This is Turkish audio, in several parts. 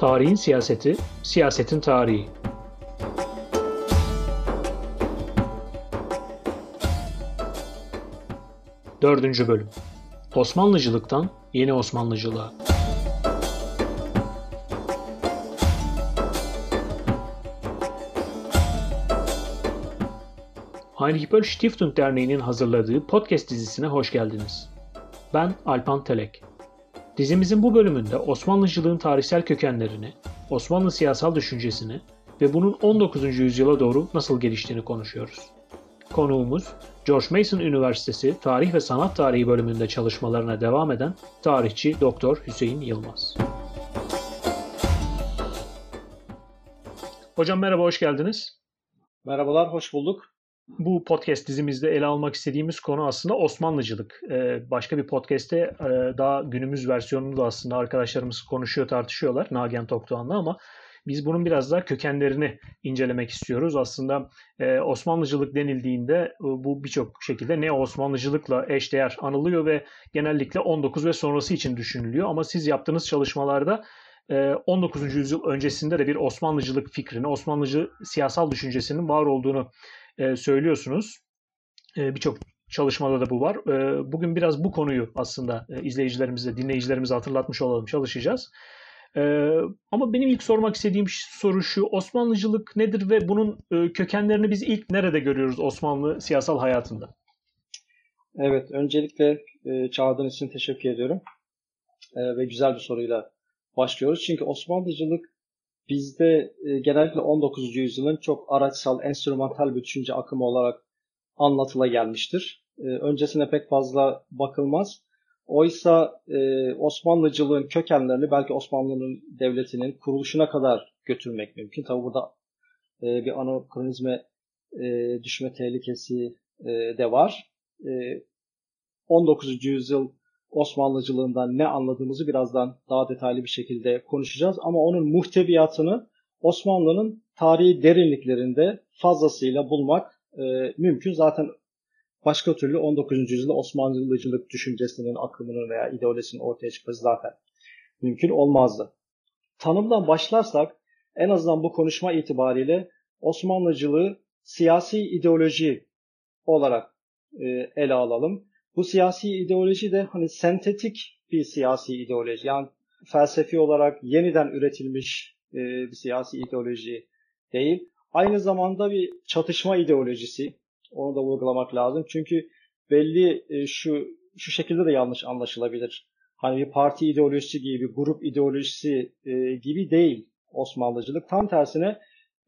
Tarihin siyaseti, siyasetin tarihi. Dördüncü bölüm. Osmanlıcılıktan yeni Osmanlıcılığa. Heinrich Böll Stiftung Derneği'nin hazırladığı podcast dizisine hoş geldiniz. Ben Alpan Telek. Dizimizin bu bölümünde Osmanlıcılığın tarihsel kökenlerini, Osmanlı siyasal düşüncesini ve bunun 19. yüzyıla doğru nasıl geliştiğini konuşuyoruz. Konuğumuz George Mason Üniversitesi Tarih ve Sanat Tarihi bölümünde çalışmalarına devam eden tarihçi Doktor Hüseyin Yılmaz. Hocam merhaba, hoş geldiniz. Merhabalar, hoş bulduk. Bu podcast dizimizde ele almak istediğimiz konu aslında Osmanlıcılık. Ee, başka bir podcast'te e, daha günümüz versiyonunu da aslında arkadaşlarımız konuşuyor, tartışıyorlar Nagihan Tokdoğan'la ama biz bunun biraz daha kökenlerini incelemek istiyoruz. Aslında e, Osmanlıcılık denildiğinde e, bu birçok şekilde ne Osmanlıcılıkla eşdeğer anılıyor ve genellikle 19 ve sonrası için düşünülüyor. Ama siz yaptığınız çalışmalarda 19. E, yüzyıl öncesinde de bir Osmanlıcılık fikrini, Osmanlıcı siyasal düşüncesinin var olduğunu e, söylüyorsunuz. E, Birçok çalışmada da bu var. E, bugün biraz bu konuyu aslında e, izleyicilerimize, dinleyicilerimize hatırlatmış olalım, çalışacağız. E, ama benim ilk sormak istediğim soru şu, Osmanlıcılık nedir ve bunun e, kökenlerini biz ilk nerede görüyoruz Osmanlı siyasal hayatında? Evet, öncelikle e, çağırdığınız için teşekkür ediyorum. E, ve güzel bir soruyla başlıyoruz. Çünkü Osmanlıcılık bizde e, genellikle 19. yüzyılın çok araçsal, enstrümantal bir düşünce akımı olarak anlatıla gelmiştir. E, öncesine pek fazla bakılmaz. Oysa e, Osmanlıcılığın kökenlerini belki Osmanlı'nın devletinin kuruluşuna kadar götürmek mümkün. Tabi burada e, bir anokronizme e, düşme tehlikesi e, de var. E, 19. yüzyıl Osmanlıcılığından ne anladığımızı birazdan daha detaylı bir şekilde konuşacağız. Ama onun muhteviyatını Osmanlı'nın tarihi derinliklerinde fazlasıyla bulmak e, mümkün. Zaten başka türlü 19. yüzyılda Osmanlıcılık düşüncesinin, akımının veya ideolojisinin ortaya çıkması zaten mümkün olmazdı. Tanımdan başlarsak en azından bu konuşma itibariyle Osmanlıcılığı siyasi ideoloji olarak e, ele alalım. Bu siyasi ideoloji de hani sentetik bir siyasi ideoloji. Yani felsefi olarak yeniden üretilmiş e, bir siyasi ideoloji değil. Aynı zamanda bir çatışma ideolojisi. Onu da vurgulamak lazım. Çünkü belli e, şu şu şekilde de yanlış anlaşılabilir. Hani bir parti ideolojisi gibi, bir grup ideolojisi e, gibi değil Osmanlıcılık. Tam tersine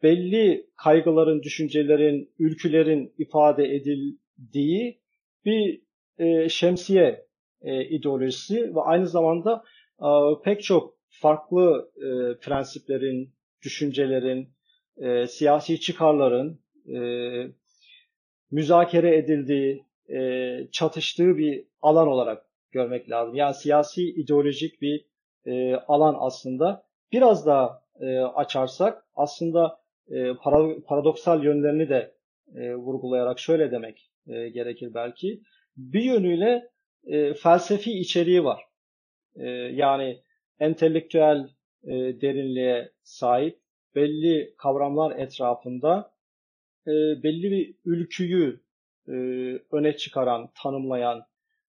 belli kaygıların, düşüncelerin, ülkülerin ifade edildiği bir e, şemsiye e, ideolojisi ve aynı zamanda e, pek çok farklı e, prensiplerin, düşüncelerin, e, siyasi çıkarların e, müzakere edildiği, e, çatıştığı bir alan olarak görmek lazım. Yani siyasi ideolojik bir e, alan aslında. Biraz daha e, açarsak aslında e, paradoksal yönlerini de e, vurgulayarak şöyle demek e, gerekir belki bir yönüyle e, felsefi içeriği var. E, yani entelektüel e, derinliğe sahip belli kavramlar etrafında e, belli bir ülküyü e, öne çıkaran, tanımlayan,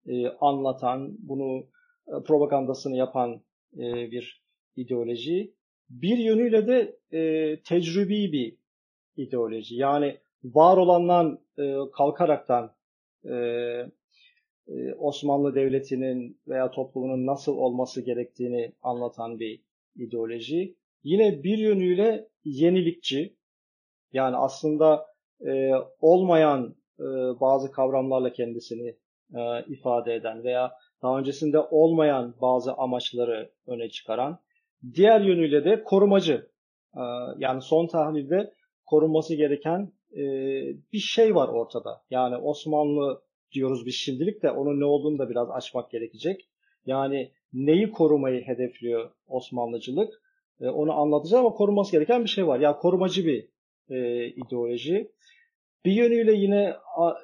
e, anlatan, bunu e, propagandasını yapan e, bir ideoloji. Bir yönüyle de e, tecrübi bir ideoloji. Yani var olandan e, kalkaraktan e, e, Osmanlı Devleti'nin veya toplumunun nasıl olması gerektiğini anlatan bir ideoloji. Yine bir yönüyle yenilikçi, yani aslında e, olmayan e, bazı kavramlarla kendisini ifade eden veya daha öncesinde olmayan bazı amaçları öne çıkaran. Diğer yönüyle de korumacı, yani son tahlilde korunması gereken e, bir şey var ortada. Yani Osmanlı diyoruz biz şimdilik de onun ne olduğunu da biraz açmak gerekecek. Yani neyi korumayı hedefliyor Osmanlıcılık? E, onu anlatacağım ama korunması gereken bir şey var. Yani korumacı bir e, ideoloji. Bir yönüyle yine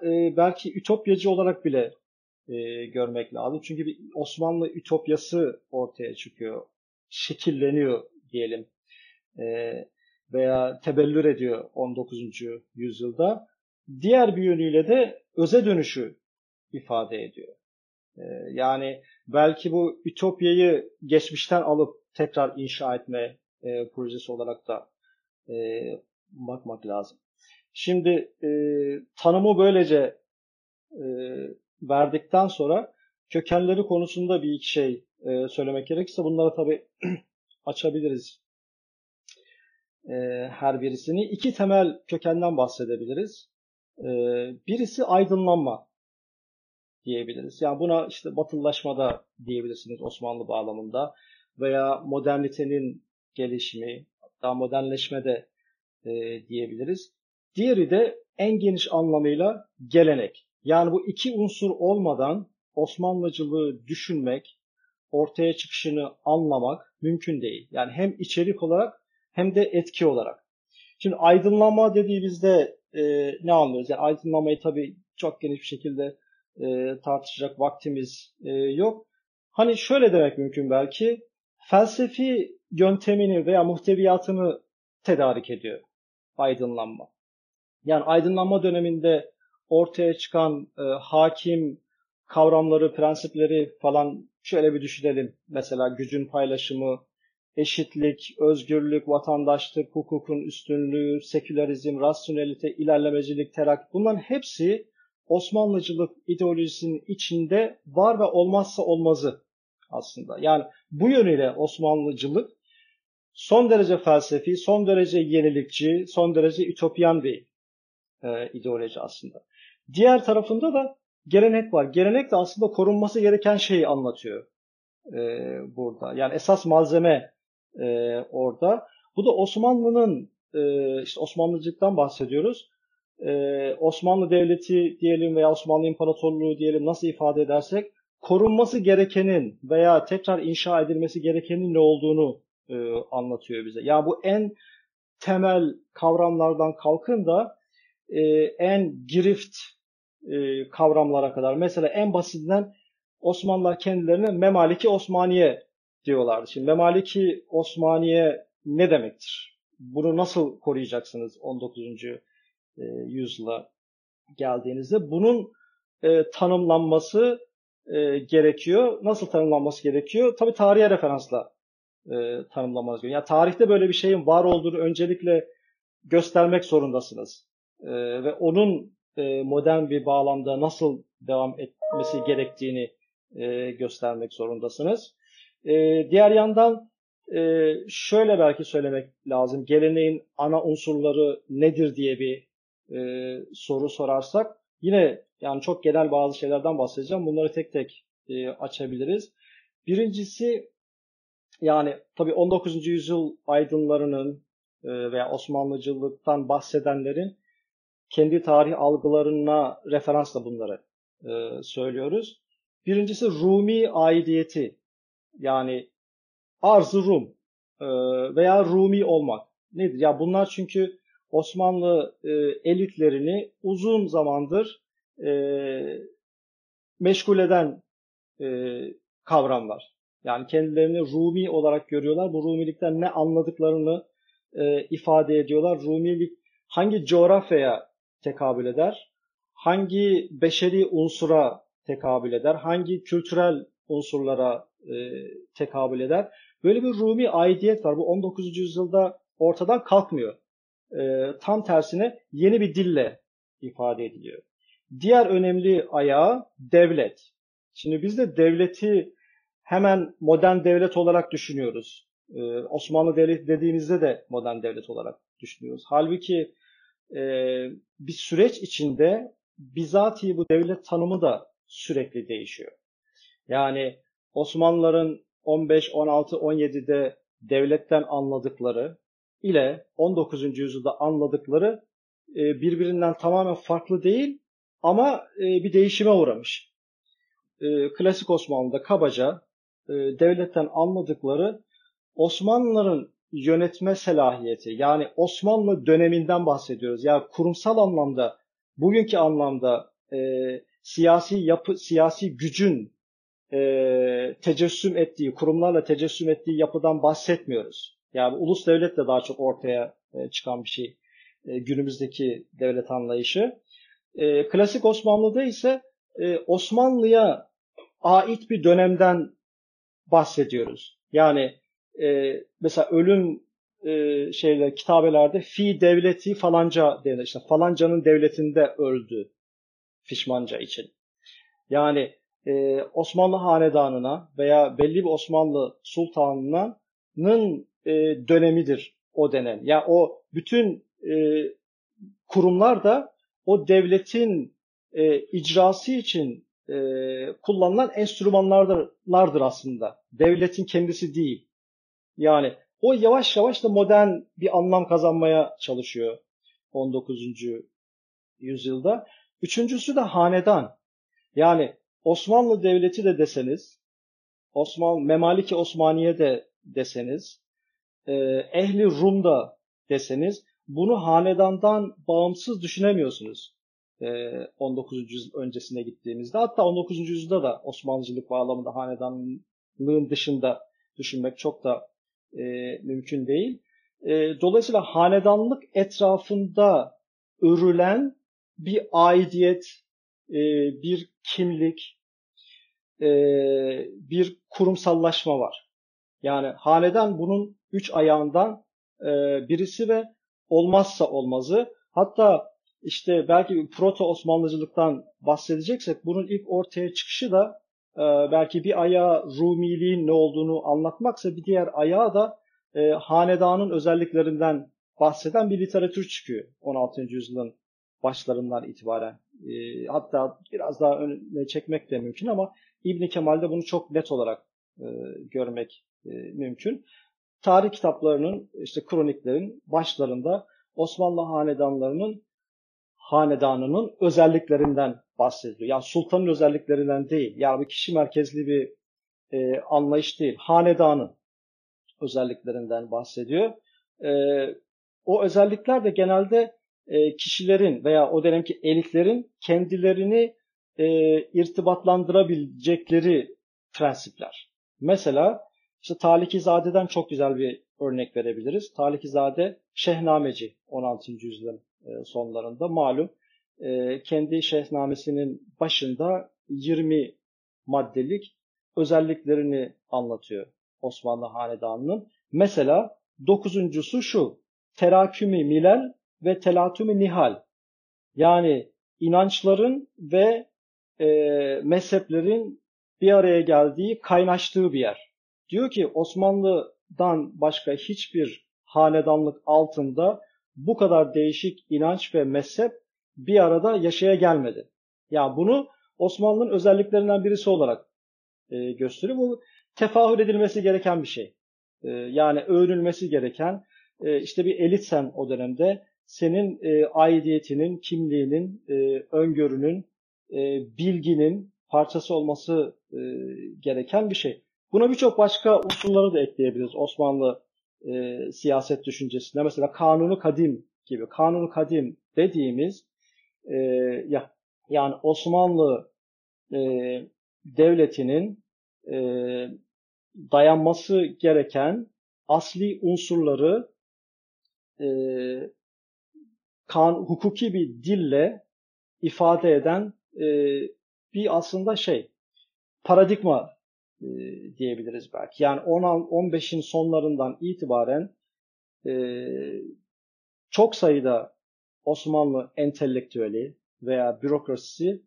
e, belki ütopyacı olarak bile e, görmek lazım. Çünkü bir Osmanlı ütopyası ortaya çıkıyor, şekilleniyor diyelim e, veya tebellür ediyor 19. yüzyılda. Diğer bir yönüyle de öze dönüşü ifade ediyor. E, yani belki bu ütopyayı geçmişten alıp tekrar inşa etme e, projesi olarak da e, bakmak lazım. Şimdi e, tanımı böylece e, verdikten sonra kökenleri konusunda bir iki şey e, söylemek gerekirse bunları tabii açabiliriz e, her birisini. İki temel kökenden bahsedebiliriz. E, birisi aydınlanma diyebiliriz. Yani buna işte batılılaşmada diyebilirsiniz Osmanlı bağlamında veya modernitenin gelişimi, hatta modernleşme de e, diyebiliriz. Diğeri de en geniş anlamıyla gelenek. Yani bu iki unsur olmadan Osmanlıcılığı düşünmek, ortaya çıkışını anlamak mümkün değil. Yani hem içerik olarak hem de etki olarak. Şimdi aydınlanma dediğimizde e, ne anlıyoruz? Yani aydınlanmayı tabii çok geniş bir şekilde e, tartışacak vaktimiz e, yok. Hani şöyle demek mümkün belki, felsefi yöntemini veya muhteviyatını tedarik ediyor aydınlanma. Yani aydınlanma döneminde ortaya çıkan e, hakim kavramları, prensipleri falan şöyle bir düşünelim. Mesela gücün paylaşımı, eşitlik, özgürlük, vatandaşlık, hukukun üstünlüğü, sekülerizm, rasyonelite, ilerlemecilik, terak bunların hepsi Osmanlıcılık ideolojisinin içinde var ve olmazsa olmazı aslında. Yani bu yönüyle Osmanlıcılık son derece felsefi, son derece yenilikçi, son derece ütopyan bir e, ideoloji aslında. Diğer tarafında da gelenek var. Gelenek de aslında korunması gereken şeyi anlatıyor e, burada. Yani esas malzeme e, orada. Bu da Osmanlı'nın, e, işte Osmanlıcılıktan bahsediyoruz. E, Osmanlı Devleti diyelim veya Osmanlı İmparatorluğu diyelim nasıl ifade edersek korunması gerekenin veya tekrar inşa edilmesi gerekenin ne olduğunu e, anlatıyor bize. Yani bu en temel kavramlardan kalkın da e, en girift e, kavramlara kadar. Mesela en basitinden Osmanlılar kendilerine Memaliki Osmaniye diyorlardı. Şimdi Memaliki Osmaniye ne demektir? Bunu nasıl koruyacaksınız 19. E, yüzyıla geldiğinizde? Bunun e, tanımlanması e, gerekiyor. Nasıl tanımlanması gerekiyor? Tabii tarihe referansla e, tanımlamanız gerekiyor. Yani tarihte böyle bir şeyin var olduğunu öncelikle göstermek zorundasınız. Ve onun modern bir bağlamda nasıl devam etmesi gerektiğini göstermek zorundasınız. E, diğer yandan e, şöyle belki söylemek lazım. Geleneğin ana unsurları nedir diye bir e, soru sorarsak yine yani çok genel bazı şeylerden bahsedeceğim. Bunları tek tek e, açabiliriz. Birincisi yani tabii 19. yüzyıl aydınlarının e, veya Osmanlıcılıktan bahsedenlerin kendi tarih algılarına referansla bunları e, söylüyoruz. Birincisi Rumi aidiyeti yani arz Rum e, veya Rumi olmak nedir? Ya bunlar çünkü Osmanlı e, elitlerini uzun zamandır e, meşgul eden kavramlar. Yani kendilerini Rumi olarak görüyorlar. Bu Rumilikten ne anladıklarını ifade ediyorlar. Rumilik hangi coğrafyaya tekabül eder? Hangi beşeri unsura tekabül eder? Hangi kültürel unsurlara e, tekabül eder? Böyle bir Rumi aidiyet var. Bu 19. yüzyılda ortadan kalkmıyor. E, tam tersine yeni bir dille ifade ediliyor. Diğer önemli ayağı devlet. Şimdi biz de devleti hemen modern devlet olarak düşünüyoruz. Ee, Osmanlı Devleti dediğimizde de modern devlet olarak düşünüyoruz. Halbuki e, bir süreç içinde bizatihi bu devlet tanımı da sürekli değişiyor. Yani Osmanlıların 15, 16, 17'de devletten anladıkları ile 19. yüzyılda anladıkları e, birbirinden tamamen farklı değil ama e, bir değişime uğramış. E, klasik Osmanlı'da kabaca devletten anladıkları Osmanlıların yönetme selahiyeti yani Osmanlı döneminden bahsediyoruz. Yani kurumsal anlamda bugünkü anlamda e, siyasi yapı siyasi gücün e, tecessüm ettiği kurumlarla tecessüm ettiği yapıdan bahsetmiyoruz. Yani ulus devlet de daha çok ortaya e, çıkan bir şey. E, günümüzdeki devlet anlayışı. E, klasik Osmanlı'da ise e, Osmanlı'ya ait bir dönemden bahsediyoruz. Yani e, mesela ölüm e, şeyler kitabelerde fi devleti falanca denir. İşte falancanın devletinde öldü fişmanca için. Yani e, Osmanlı hanedanına veya belli bir Osmanlı sultanının e, dönemidir o dönem. Ya yani o bütün e, kurumlar da o devletin e, icrası için e, kullanılan enstrümanlardır aslında. Devletin kendisi değil. Yani o yavaş yavaş da modern bir anlam kazanmaya çalışıyor 19. yüzyılda. Üçüncüsü de hanedan. Yani Osmanlı Devleti de deseniz, Osman Memaliki Osmaniye de deseniz, e, Ehli Rum'da deseniz bunu hanedandan bağımsız düşünemiyorsunuz. 19. E, yüzyıl öncesine gittiğimizde. Hatta 19. yüzyılda da Osmanlıcılık bağlamında hanedanlığın dışında düşünmek çok da e, mümkün değil. E, dolayısıyla hanedanlık etrafında örülen bir aidiyet, e, bir kimlik, e, bir kurumsallaşma var. Yani hanedan bunun üç ayağından e, birisi ve olmazsa olmazı. Hatta işte belki proto Osmanlıcılıktan bahsedeceksek bunun ilk ortaya çıkışı da e, belki bir ayağı Rumiliğin ne olduğunu anlatmaksa bir diğer ayağı da hanedanın özelliklerinden bahseden bir literatür çıkıyor 16. yüzyılın başlarından itibaren. Hatta biraz daha öne çekmek de mümkün ama İbn Kemal'de bunu çok net olarak e, görmek e, mümkün. Tarih kitaplarının, işte kroniklerin başlarında Osmanlı hanedanlarının hanedanının özelliklerinden bahsediliyor. Yani sultanın özelliklerinden değil. Yani bir kişi merkezli bir e, anlayış değil. Hanedanın özelliklerinden bahsediyor. E, o özellikler de genelde e, kişilerin veya o dönemki elitlerin kendilerini e, irtibatlandırabilecekleri prensipler. Mesela işte Talikizade'den çok güzel bir örnek verebiliriz. Talikizade Şehnameci 16. yüzyılın e, sonlarında malum e, kendi şehnamesinin başında 20 maddelik özelliklerini anlatıyor Osmanlı Hanedanı'nın. Mesela dokuzuncusu şu, terakümi milel ve telatümi nihal. Yani inançların ve e, mezheplerin bir araya geldiği, kaynaştığı bir yer. Diyor ki Osmanlı'dan başka hiçbir hanedanlık altında bu kadar değişik inanç ve mezhep bir arada yaşaya gelmedi. Yani bunu Osmanlı'nın özelliklerinden birisi olarak e, gösteriyor. Bu tefahür edilmesi gereken bir şey. E, yani övünülmesi gereken, e, işte bir elitsen o dönemde senin e, aidiyetinin, kimliğinin, e, öngörünün, e, bilginin parçası olması e, gereken bir şey. Buna birçok başka unsurları da ekleyebiliriz Osmanlı e, siyaset düşüncesinde. Mesela kanunu kadim gibi. Kanunu kadim dediğimiz e, ya, yani Osmanlı e, devletinin e, dayanması gereken asli unsurları e, kan, hukuki bir dille ifade eden e, bir aslında şey paradigma e, diyebiliriz belki. Yani 10-15'in sonlarından itibaren e, çok sayıda Osmanlı entelektüeli veya bürokrasisi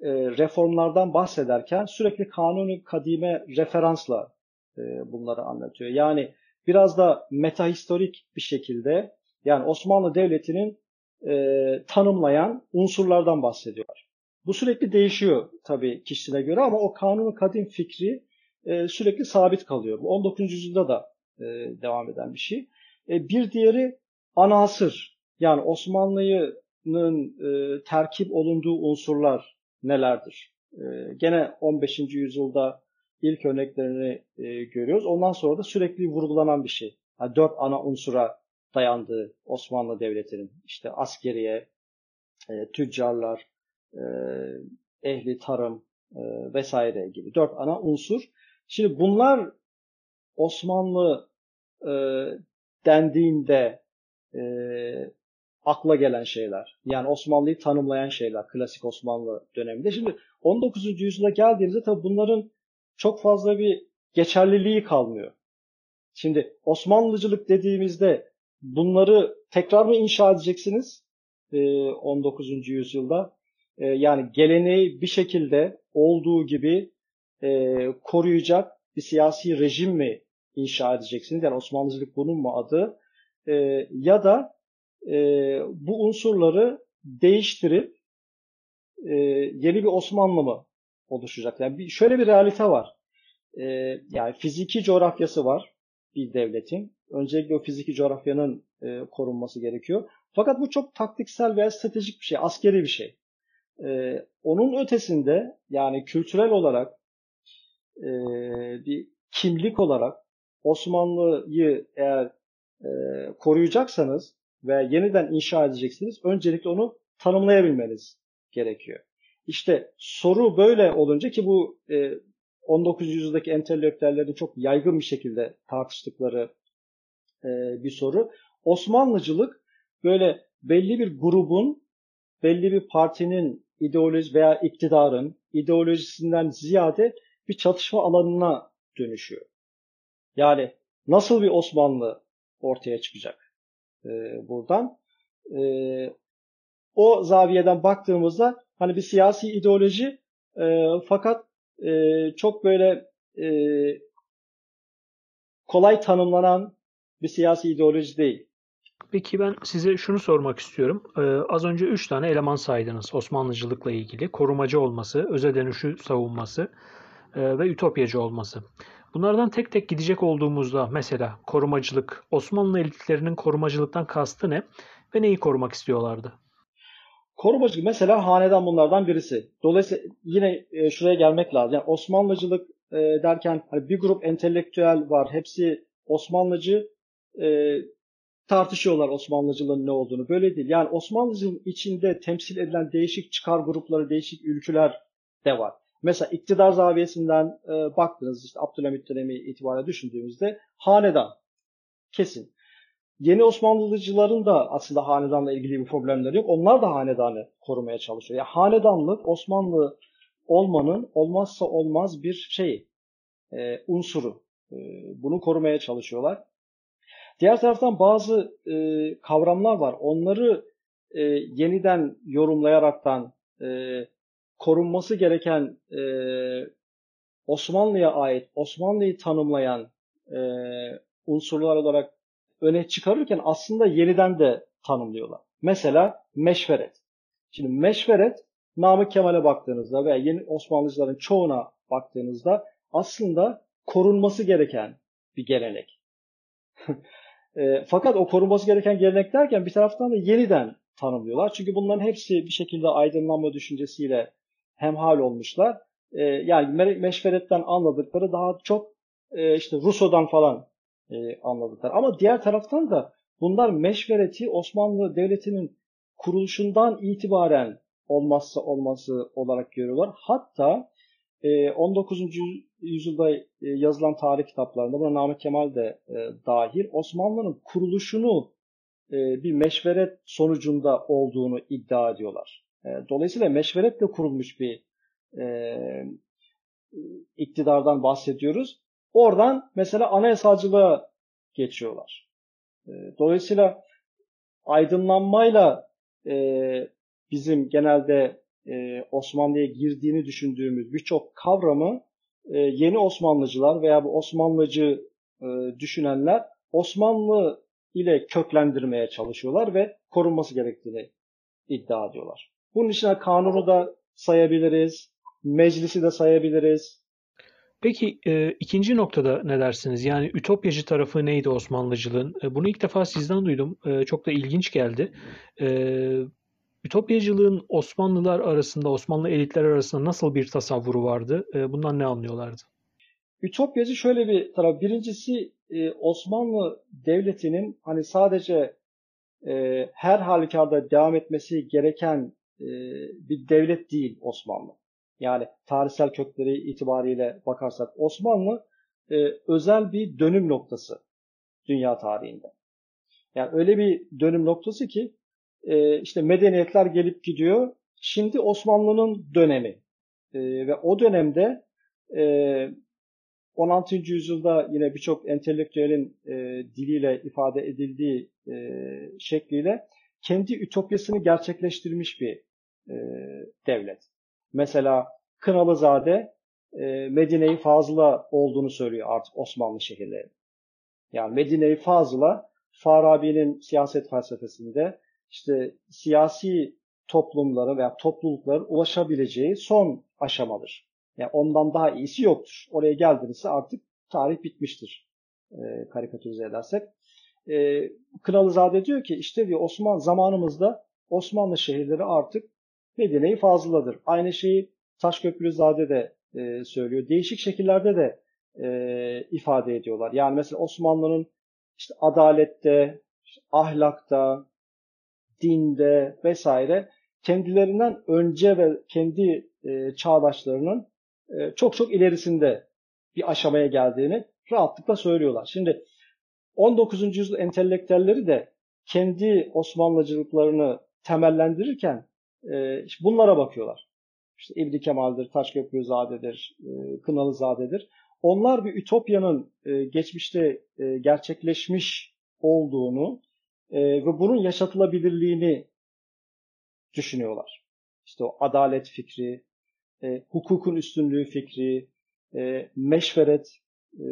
e, reformlardan bahsederken sürekli kanuni kadime referansla e, bunları anlatıyor. Yani biraz da metahistorik bir şekilde yani Osmanlı Devleti'nin e, tanımlayan unsurlardan bahsediyorlar. Bu sürekli değişiyor tabii kişisine göre ama o kanunu kadim fikri e, sürekli sabit kalıyor. Bu 19. yüzyılda da e, devam eden bir şey. E, bir diğeri anasır. Yani Osmanlı'nın e, terkip olunduğu unsurlar nelerdir? E, gene 15. yüzyılda ilk örneklerini e, görüyoruz. Ondan sonra da sürekli vurgulanan bir şey. Yani dört ana unsura dayandığı Osmanlı Devleti'nin işte askeriye, e, tüccarlar, ehli tarım e, vesaire gibi dört ana unsur. Şimdi bunlar Osmanlı e, dendiğinde e, akla gelen şeyler. Yani Osmanlı'yı tanımlayan şeyler. Klasik Osmanlı döneminde. Şimdi 19. yüzyıla geldiğimizde tabii bunların çok fazla bir geçerliliği kalmıyor. Şimdi Osmanlıcılık dediğimizde bunları tekrar mı inşa edeceksiniz? 19. Ee, yüzyılda. Ee, yani geleneği bir şekilde olduğu gibi e, koruyacak bir siyasi rejim mi inşa edeceksiniz? Yani Osmanlıcılık bunun mu adı? Ee, ya da e, bu unsurları değiştirip e, yeni bir Osmanlı mı oluşacak? Yani bir, şöyle bir realite var. Yani fiziki coğrafyası var bir devletin. Öncelikle o fiziki coğrafyanın e, korunması gerekiyor. Fakat bu çok taktiksel veya stratejik bir şey, askeri bir şey. E, onun ötesinde yani kültürel olarak e, bir kimlik olarak Osmanlı'yı eğer e, koruyacaksanız ve yeniden inşa edeceksiniz, öncelikle onu tanımlayabilmeniz gerekiyor. İşte soru böyle olunca ki bu e, 19. yüzyıldaki entelektüellerin çok yaygın bir şekilde tartıştıkları e, bir soru. Osmanlıcılık böyle belli bir grubun, belli bir partinin ideoloji veya iktidarın ideolojisinden ziyade bir çatışma alanına dönüşüyor. Yani nasıl bir Osmanlı ortaya çıkacak e, buradan? E, o zaviyeden baktığımızda hani bir siyasi ideoloji e, fakat e, çok böyle e, kolay tanımlanan bir siyasi ideoloji değil. Peki ben size şunu sormak istiyorum. Ee, az önce üç tane eleman saydınız Osmanlıcılıkla ilgili. Korumacı olması, öze dönüşü savunması e, ve ütopyacı olması. Bunlardan tek tek gidecek olduğumuzda mesela korumacılık, Osmanlı elitlerinin korumacılıktan kastı ne ve neyi korumak istiyorlardı? Korumacılık mesela hanedan bunlardan birisi. Dolayısıyla yine e, şuraya gelmek lazım. Yani Osmanlıcılık e, derken hani bir grup entelektüel var. Hepsi Osmanlıcı e, tartışıyorlar Osmanlıcılığın ne olduğunu. Böyle değil. Yani Osmanlıcılığın içinde temsil edilen değişik çıkar grupları, değişik ülküler de var. Mesela iktidar zaviyesinden e, baktınız işte Abdülhamit dönemi itibariyle düşündüğümüzde hanedan kesin. Yeni Osmanlıcıların da aslında hanedanla ilgili bir problemleri yok. Onlar da hanedanı korumaya çalışıyor. Yani hanedanlık Osmanlı olmanın olmazsa olmaz bir şey, e, unsuru. E, bunu korumaya çalışıyorlar. Diğer taraftan bazı e, kavramlar var. Onları e, yeniden yorumlayaraktan e, korunması gereken e, Osmanlı'ya ait, Osmanlı'yı tanımlayan e, unsurlar olarak öne çıkarırken aslında yeniden de tanımlıyorlar. Mesela meşveret. Şimdi meşveret Namık Kemal'e baktığınızda veya yeni Osmanlıcıların çoğuna baktığınızda aslında korunması gereken bir gelenek. e, fakat o korunması gereken gelenek derken bir taraftan da yeniden tanımlıyorlar. Çünkü bunların hepsi bir şekilde aydınlanma düşüncesiyle hemhal olmuşlar. E, yani me- meşveretten anladıkları daha çok e, işte Rousseau'dan falan e, anladıklar. Ama diğer taraftan da bunlar meşvereti Osmanlı Devleti'nin kuruluşundan itibaren olmazsa olması olarak görüyorlar. Hatta e, 19. yüzyılda e, yazılan tarih kitaplarında buna Namık Kemal de e, dahil Osmanlı'nın kuruluşunu e, bir meşveret sonucunda olduğunu iddia ediyorlar. Dolayısıyla meşveretle kurulmuş bir iktidardan bahsediyoruz. Oradan mesela anayasalcılığa geçiyorlar. Dolayısıyla aydınlanmayla bizim genelde Osmanlı'ya girdiğini düşündüğümüz birçok kavramı e, yeni Osmanlıcılar veya bu Osmanlıcı düşünenler Osmanlı ile köklendirmeye çalışıyorlar ve korunması gerektiğini iddia ediyorlar. Bunun içine kanunu da sayabiliriz, meclisi de sayabiliriz, Peki e, ikinci noktada ne dersiniz? Yani ütopyacı tarafı neydi Osmanlıcılığın? E, bunu ilk defa sizden duydum. E, çok da ilginç geldi. E, ütopyacılığın Osmanlılar arasında, Osmanlı elitler arasında nasıl bir tasavvuru vardı? E, bundan ne anlıyorlardı? Ütopyacı şöyle bir taraf. Birincisi e, Osmanlı Devleti'nin hani sadece e, her halükarda devam etmesi gereken e, bir devlet değil Osmanlı yani tarihsel kökleri itibariyle bakarsak Osmanlı özel bir dönüm noktası dünya tarihinde. Yani öyle bir dönüm noktası ki e, işte medeniyetler gelip gidiyor. Şimdi Osmanlı'nın dönemi. E, ve o dönemde e, 16. yüzyılda yine birçok entelektüelin e, diliyle ifade edildiği e, şekliyle kendi ütopyasını gerçekleştirmiş bir e, devlet. Mesela Kınalızade e, Medine-i Fazıl'a olduğunu söylüyor artık Osmanlı şehirleri. Yani Medine-i Fazıl'a Farabi'nin siyaset felsefesinde işte siyasi toplumların veya toplulukların ulaşabileceği son aşamadır. Yani ondan daha iyisi yoktur. Oraya geldiğinizde artık tarih bitmiştir e, karikatürize edersek. E, Kralızade diyor ki işte diyor Osman zamanımızda Osmanlı şehirleri artık Medine-i Fazıla'dır. Aynı şeyi Taşköprülüzade de e, söylüyor. Değişik şekillerde de e, ifade ediyorlar. Yani mesela Osmanlı'nın işte adalette, işte ahlakta, dinde vesaire kendilerinden önce ve kendi e, çağdaşlarının e, çok çok ilerisinde bir aşamaya geldiğini rahatlıkla söylüyorlar. Şimdi 19. yüzyıl entelektüelleri de kendi Osmanlıcılıklarını temellendirirken e, işte bunlara bakıyorlar. İşte İbni Kemal'dir, Taşköprüzade'dir, e, Kınalızade'dir. Onlar bir ütopyanın e, geçmişte e, gerçekleşmiş olduğunu e, ve bunun yaşatılabilirliğini düşünüyorlar. İşte o adalet fikri, e, hukukun üstünlüğü fikri, e, meşveret e,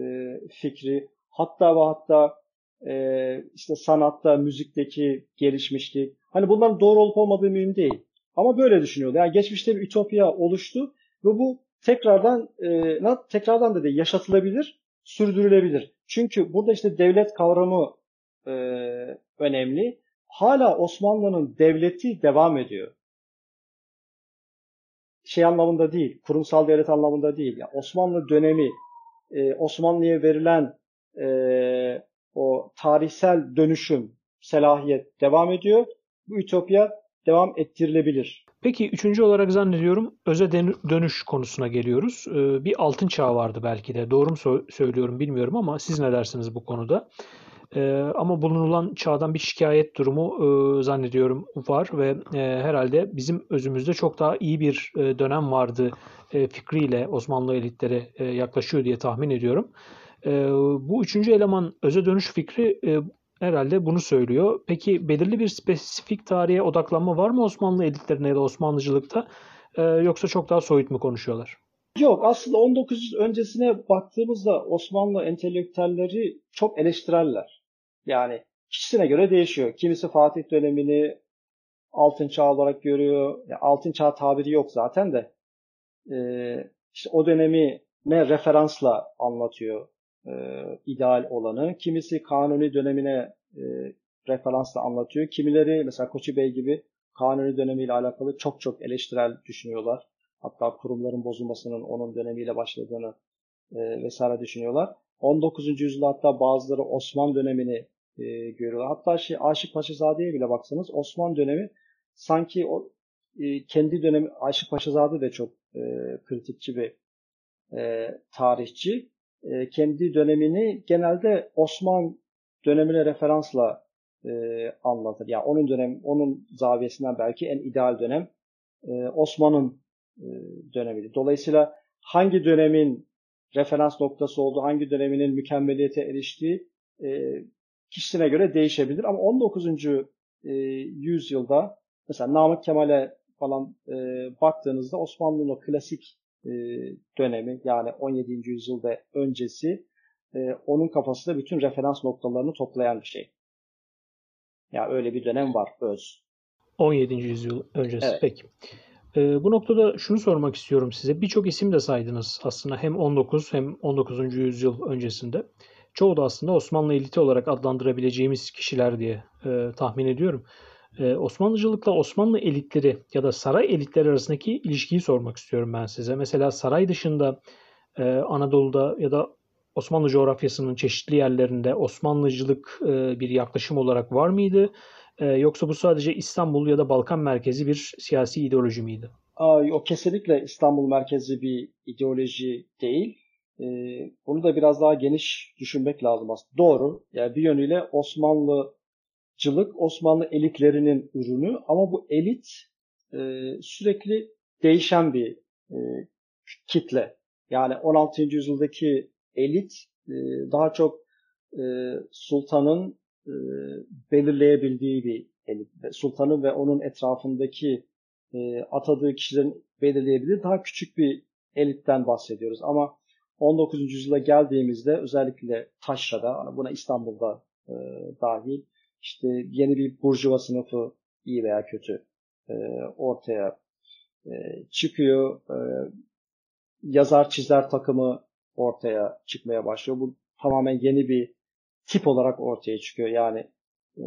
fikri, hatta ve hatta e, işte sanatta, müzikteki gelişmişlik. Hani bunların doğru olup olmadığı mühim değil. Ama böyle düşünüyorlar. Yani geçmişte bir ütopya oluştu ve bu tekrardan e, tekrardan da değil, yaşatılabilir, sürdürülebilir. Çünkü burada işte devlet kavramı e, önemli. Hala Osmanlı'nın devleti devam ediyor şey anlamında değil, kurumsal devlet anlamında değil. Yani Osmanlı dönemi, e, Osmanlı'ya verilen e, o tarihsel dönüşüm, selahiyet devam ediyor. Bu ütopya devam ettirilebilir. Peki üçüncü olarak zannediyorum öze dönüş konusuna geliyoruz. Ee, bir altın çağ vardı belki de. Doğru mu söylüyorum bilmiyorum ama siz ne dersiniz bu konuda? E, ama bulunulan çağdan bir şikayet durumu e, zannediyorum var ve e, herhalde bizim özümüzde çok daha iyi bir e, dönem vardı e, fikriyle Osmanlı elitleri e, yaklaşıyor diye tahmin ediyorum. E, bu üçüncü eleman öze dönüş fikri e, herhalde bunu söylüyor. Peki belirli bir spesifik tarihe odaklanma var mı Osmanlı elitlerine ya da Osmanlıcılıkta? E, yoksa çok daha soyut mu konuşuyorlar? Yok aslında 1900 öncesine baktığımızda Osmanlı entelektüelleri çok eleştirerler. Yani kişisine göre değişiyor. Kimisi Fatih dönemini altın çağ olarak görüyor. Yani altın çağ tabiri yok zaten de. Ee, işte o dönemi ne referansla anlatıyor e, ideal olanı. Kimisi Kanuni dönemine e, referansla anlatıyor. Kimileri mesela Koçu Bey gibi Kanuni dönemiyle alakalı çok çok eleştirel düşünüyorlar. Hatta kurumların bozulmasının onun dönemiyle başladığını e, vesaire düşünüyorlar. 19. yüzyılda hatta bazıları Osman dönemini e, görüyorlar. Hatta şey Aşık Paşazade'ye bile baksanız Osman dönemi sanki o e, kendi dönemi Aşık Paşazade de çok e, kritikçi bir e, tarihçi. E, kendi dönemini genelde Osman dönemine referansla e, anlatır. Yani onun dönem, onun zaviyesinden belki en ideal dönem e, Osman'ın e, dönemiydi. Dolayısıyla hangi dönemin referans noktası olduğu, hangi döneminin mükemmeliyete eriştiği e, kişisine göre değişebilir. Ama 19. E, yüzyılda mesela Namık Kemal'e falan e, baktığınızda Osmanlı'nın o klasik e, dönemi yani 17. yüzyılda öncesi onun kafasında bütün referans noktalarını toplayan bir şey. Ya yani öyle bir dönem var öz. 17. yüzyıl öncesi. Evet. Peki. E, bu noktada şunu sormak istiyorum size. Birçok isim de saydınız aslında hem 19 hem 19. yüzyıl öncesinde çoğu da aslında Osmanlı eliti olarak adlandırabileceğimiz kişiler diye e, tahmin ediyorum. E, Osmanlıcılıkla Osmanlı elitleri ya da saray elitleri arasındaki ilişkiyi sormak istiyorum ben size. Mesela saray dışında e, Anadolu'da ya da Osmanlı coğrafyasının çeşitli yerlerinde Osmanlıcılık e, bir yaklaşım olarak var mıydı? E, yoksa bu sadece İstanbul ya da Balkan merkezi bir siyasi ideoloji miydi? o kesinlikle İstanbul merkezi bir ideoloji değil. E, bunu da biraz daha geniş düşünmek lazım aslında. Doğru. Yani bir yönüyle Osmanlı Osmanlıcılık Osmanlı elitlerinin ürünü ama bu elit e, sürekli değişen bir e, kitle. Yani 16. yüzyıldaki elit e, daha çok e, sultanın e, belirleyebildiği bir elit. Sultanın ve onun etrafındaki e, atadığı kişilerin belirleyebildiği daha küçük bir elitten bahsediyoruz. Ama 19. yüzyıla geldiğimizde özellikle Taşra'da, hani buna İstanbul'da e, dahil işte yeni bir burjuva sınıfı iyi veya kötü e, ortaya e, çıkıyor. E, yazar çizer takımı ortaya çıkmaya başlıyor. Bu tamamen yeni bir tip olarak ortaya çıkıyor. Yani e,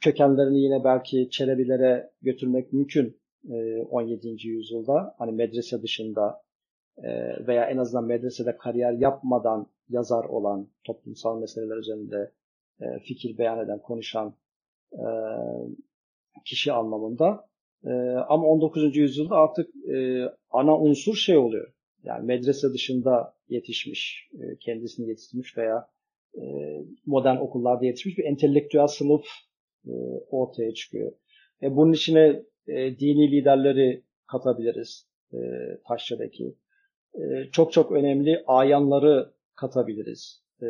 kökenlerini yine belki Çelebilere götürmek mümkün e, 17. yüzyılda. Hani medrese dışında veya en azından medresede kariyer yapmadan yazar olan, toplumsal meseleler üzerinde e, fikir beyan eden, konuşan e, kişi anlamında. E, ama 19. yüzyılda artık ana unsur şey oluyor. Yani medrese dışında yetişmiş, kendisini yetiştirmiş veya modern okullarda yetişmiş bir entelektüel sınıf ortaya çıkıyor. Bunun içine dini liderleri katabiliriz Taşra'daki. E, çok çok önemli ayanları katabiliriz. E,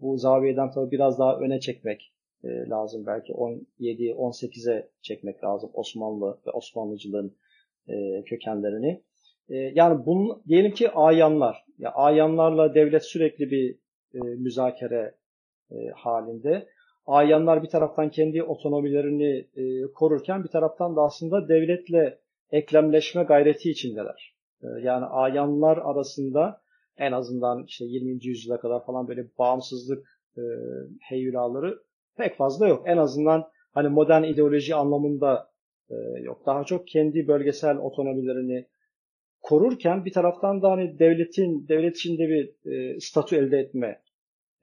bu zaviyeden tabii biraz daha öne çekmek e, lazım. Belki 17-18'e çekmek lazım Osmanlı ve Osmanlıcılığın e, kökenlerini. E, yani bunun, diyelim ki ayanlar. Ya ayanlarla devlet sürekli bir e, müzakere halinde. Ayanlar bir taraftan kendi otonomilerini korurken bir taraftan da aslında devletle eklemleşme gayreti içindeler. E, yani ayanlar arasında en azından işte 20. yüzyıla kadar falan böyle bağımsızlık e, pek fazla yok. En azından hani modern ideoloji anlamında e, yok. Daha çok kendi bölgesel otonomilerini korurken bir taraftan da hani devletin devlet içinde bir e, statü elde etme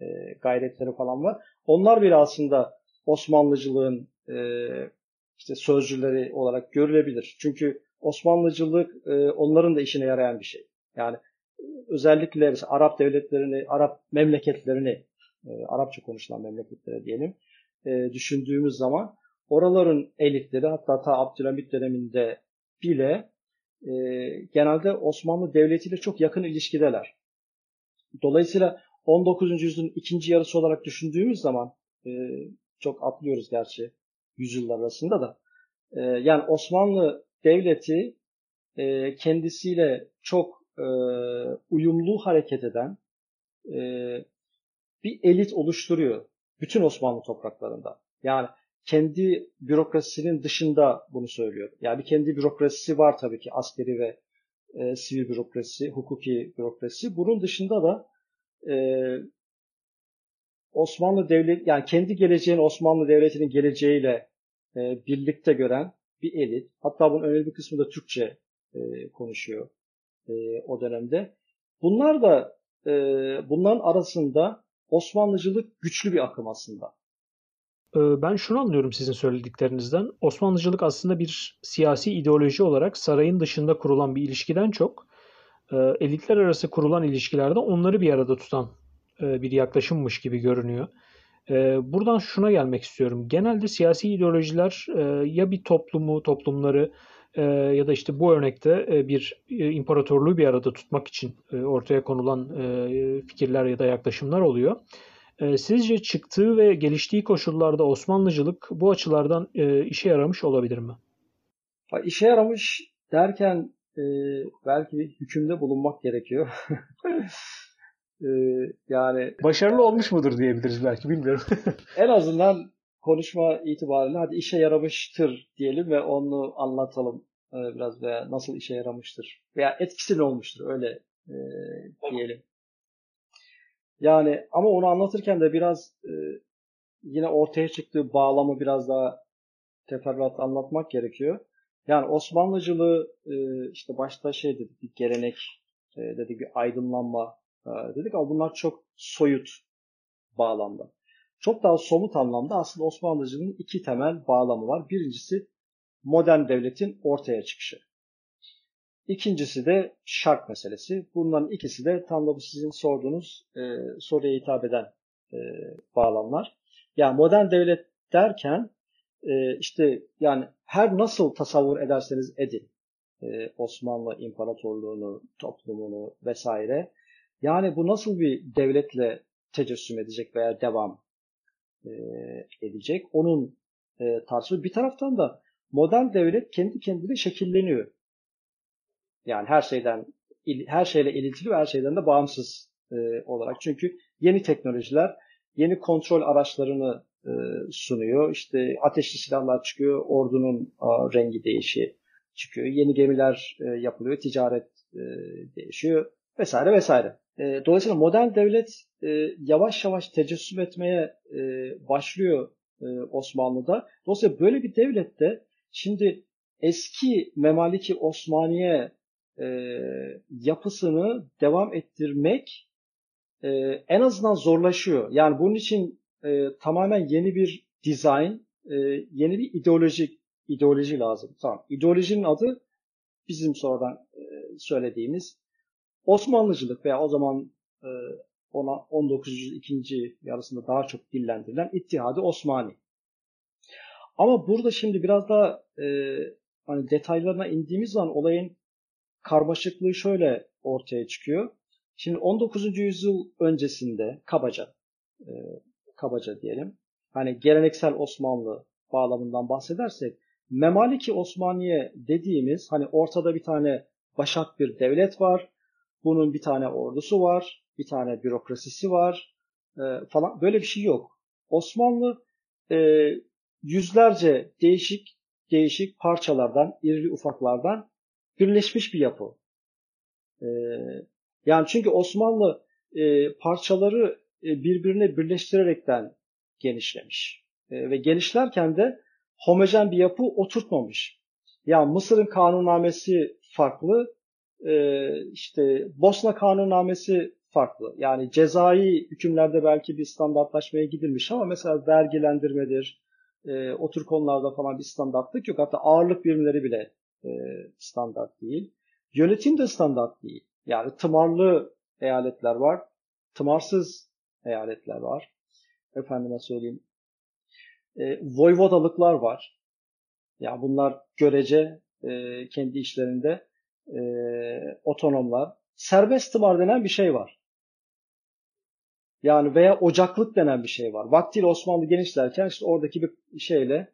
e, gayretleri falan var. Onlar bile aslında Osmanlıcılığın e, işte sözcüleri olarak görülebilir. Çünkü Osmanlıcılık e, onların da işine yarayan bir şey. Yani özellikle Arap devletlerini, Arap memleketlerini, e, Arapça konuşulan memleketlere diyelim, e, düşündüğümüz zaman oraların elitleri hatta ta Abdülhamit döneminde bile e, genelde Osmanlı Devleti ile çok yakın ilişkideler. Dolayısıyla 19. yüzyılın ikinci yarısı olarak düşündüğümüz zaman e, çok atlıyoruz gerçi yüzyıllar arasında da. E, yani Osmanlı Devleti e, kendisiyle çok e, uyumlu hareket eden e, bir elit oluşturuyor bütün Osmanlı topraklarında. Yani kendi bürokrasisinin dışında bunu söylüyor. Yani bir kendi bürokrasisi var tabii ki askeri ve e, sivil bürokrasi, hukuki bürokrasi. Bunun dışında da e, Osmanlı devlet yani kendi geleceğini Osmanlı devletinin geleceğiyle e, birlikte gören bir elit. Hatta bunun önemli bir kısmı da Türkçe e, konuşuyor e, o dönemde. Bunlar da e, bunların arasında Osmanlıcılık güçlü bir akım aslında. Ben şunu anlıyorum sizin söylediklerinizden. Osmanlıcılık aslında bir siyasi ideoloji olarak sarayın dışında kurulan bir ilişkiden çok elitler arası kurulan ilişkilerde onları bir arada tutan bir yaklaşımmış gibi görünüyor. Buradan şuna gelmek istiyorum. Genelde siyasi ideolojiler ya bir toplumu, toplumları ya da işte bu örnekte bir imparatorluğu bir arada tutmak için ortaya konulan fikirler ya da yaklaşımlar oluyor. Sizce çıktığı ve geliştiği koşullarda Osmanlıcılık bu açılardan işe yaramış olabilir mi? İşe yaramış derken belki hükümde bulunmak gerekiyor. yani başarılı olmuş mudur diyebiliriz belki bilmiyorum. en azından konuşma itibariyle hadi işe yaramıştır diyelim ve onu anlatalım biraz veya nasıl işe yaramıştır veya etkisi ne olmuştur öyle e, diyelim. Yani ama onu anlatırken de biraz e, yine ortaya çıktığı bağlamı biraz daha teferruat anlatmak gerekiyor. Yani Osmanlıcılığı e, işte başta şey dedik bir gelenek e, dedik bir aydınlanma dedik ama bunlar çok soyut bağlamda. Çok daha somut anlamda aslında Osmanlıcılığın iki temel bağlamı var. Birincisi modern devletin ortaya çıkışı. İkincisi de şark meselesi. Bunların ikisi de tam da bu sizin sorduğunuz e, soruya hitap eden e, bağlamlar. Yani modern devlet derken e, işte yani her nasıl tasavvur ederseniz edin e, Osmanlı İmparatorluğunu, toplumunu vesaire. Yani bu nasıl bir devletle tecessüm edecek veya devam e, edecek? Onun e, tartışması. Bir taraftan da modern devlet kendi kendine şekilleniyor. Yani her şeyden her şeyle ilintili ve her şeyden de bağımsız e, olarak. Çünkü yeni teknolojiler, yeni kontrol araçlarını e, sunuyor. İşte ateşli silahlar çıkıyor, ordunun a, rengi değişiyor, çıkıyor. Yeni gemiler e, yapılıyor, ticaret e, değişiyor vesaire vesaire. E, dolayısıyla modern devlet e, yavaş yavaş tecessüm etmeye e, başlıyor e, Osmanlı'da. Dolayısıyla böyle bir devlette şimdi eski Memaliki Osmaniye e, yapısını devam ettirmek e, en azından zorlaşıyor. Yani bunun için e, tamamen yeni bir dizayn, e, yeni bir ideolojik ideoloji lazım. Tamam. İdeolojinin adı bizim sonradan e, söylediğimiz Osmanlıcılık veya o zaman e, ona 1902. yarısında daha çok dillendirilen İttihadi Osmani. Ama burada şimdi biraz daha e, hani detaylarına indiğimiz zaman olayın karmaşıklığı şöyle ortaya çıkıyor. Şimdi 19. yüzyıl öncesinde kabaca e, kabaca diyelim. Hani geleneksel Osmanlı bağlamından bahsedersek Memaliki Osmaniye dediğimiz hani ortada bir tane başak bir devlet var. Bunun bir tane ordusu var, bir tane bürokrasisi var e, falan böyle bir şey yok. Osmanlı e, yüzlerce değişik değişik parçalardan, irili ufaklardan birleşmiş bir yapı. E, yani çünkü Osmanlı e, parçaları e, birbirine birleştirerekten genişlemiş. E, ve genişlerken de homojen bir yapı oturtmamış. Yani Mısır'ın kanunnamesi farklı, e, işte Bosna kanunnamesi farklı. Yani cezai hükümlerde belki bir standartlaşmaya gidilmiş ama mesela vergilendirmedir, e, o tür konularda falan bir standartlık yok. Hatta ağırlık birimleri bile e, standart değil. Yönetim de standart değil. Yani tımarlı eyaletler var, tımarsız eyaletler var. Efendime söyleyeyim. E, voyvodalıklar var. Ya bunlar görece e, kendi işlerinde e, otonomlar. Serbest tımar denen bir şey var. Yani veya ocaklık denen bir şey var. Vaktiyle Osmanlı genişlerken işte oradaki bir şeyle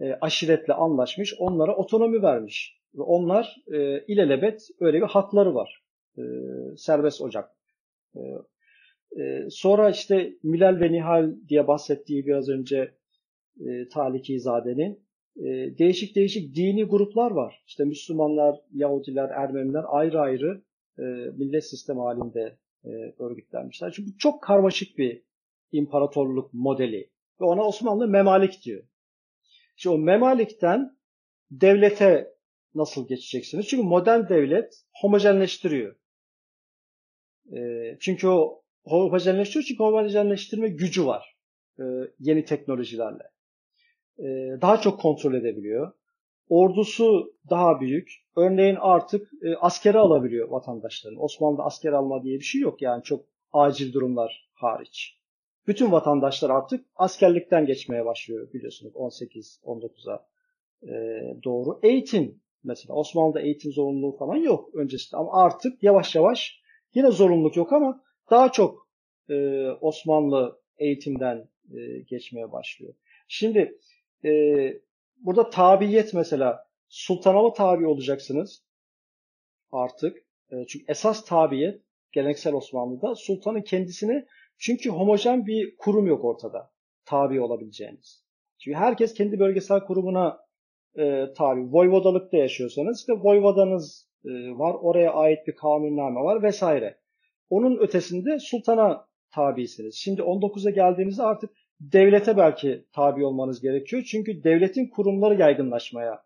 e, aşiretle anlaşmış, onlara otonomi vermiş. Ve onlar e, ilelebet öyle bir hakları var. E, serbest ocak. E, e, sonra işte Milal ve Nihal diye bahsettiği biraz önce e, Taliki e, değişik değişik dini gruplar var. İşte Müslümanlar, Yahudiler, Ermeniler ayrı ayrı e, millet sistem halinde e, örgütlenmişler. Çünkü çok karmaşık bir imparatorluk modeli. Ve ona Osmanlı memalik diyor. Şimdi o memalikten devlete nasıl geçeceksiniz? Çünkü modern devlet homojenleştiriyor. E, çünkü o homojenleştiriyor çünkü homojenleştirme gücü var. E, yeni teknolojilerle. E, daha çok kontrol edebiliyor. Ordusu daha büyük. Örneğin artık e, askere alabiliyor vatandaşların. Osmanlı'da asker alma diye bir şey yok yani çok acil durumlar hariç. Bütün vatandaşlar artık askerlikten geçmeye başlıyor biliyorsunuz 18-19'a e, doğru. Eğitim mesela Osmanlı'da eğitim zorunluluğu falan yok öncesinde ama artık yavaş yavaş yine zorunluluk yok ama daha çok e, Osmanlı eğitimden e, geçmeye başlıyor. Şimdi e, burada tabiyet mesela sultana tabi olacaksınız artık. E, çünkü esas tabiyet geleneksel Osmanlı'da sultanın kendisini çünkü homojen bir kurum yok ortada tabi olabileceğiniz. Çünkü herkes kendi bölgesel kurumuna e, tabi. Voyvodalıkta yaşıyorsanız işte voyvodanız e, var, oraya ait bir kanunname var vesaire. Onun ötesinde sultana tabisiniz. Şimdi 19'a geldiğinizde artık devlete belki tabi olmanız gerekiyor. Çünkü devletin kurumları yaygınlaşmaya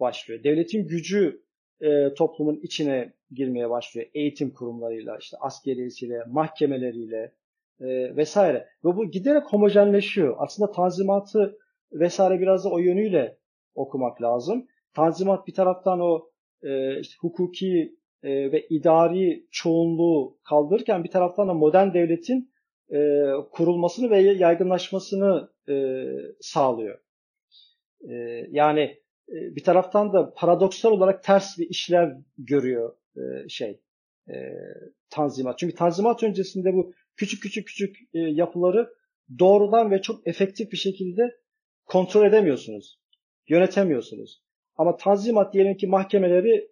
başlıyor. Devletin gücü e, toplumun içine girmeye başlıyor. Eğitim kurumlarıyla, işte askeriyesiyle, mahkemeleriyle e, vesaire. Ve bu giderek homojenleşiyor. Aslında tanzimatı vesaire biraz da o yönüyle okumak lazım. Tanzimat bir taraftan o e, işte hukuki e, ve idari çoğunluğu kaldırırken bir taraftan da modern devletin e, kurulmasını ve yaygınlaşmasını e, sağlıyor. E, yani e, bir taraftan da paradoksal olarak ters bir işlev görüyor e, şey e, Tanzimat. Çünkü Tanzimat öncesinde bu küçük küçük küçük e, yapıları doğrudan ve çok efektif bir şekilde kontrol edemiyorsunuz. Yönetemiyorsunuz. Ama Tanzimat diyelim ki mahkemeleri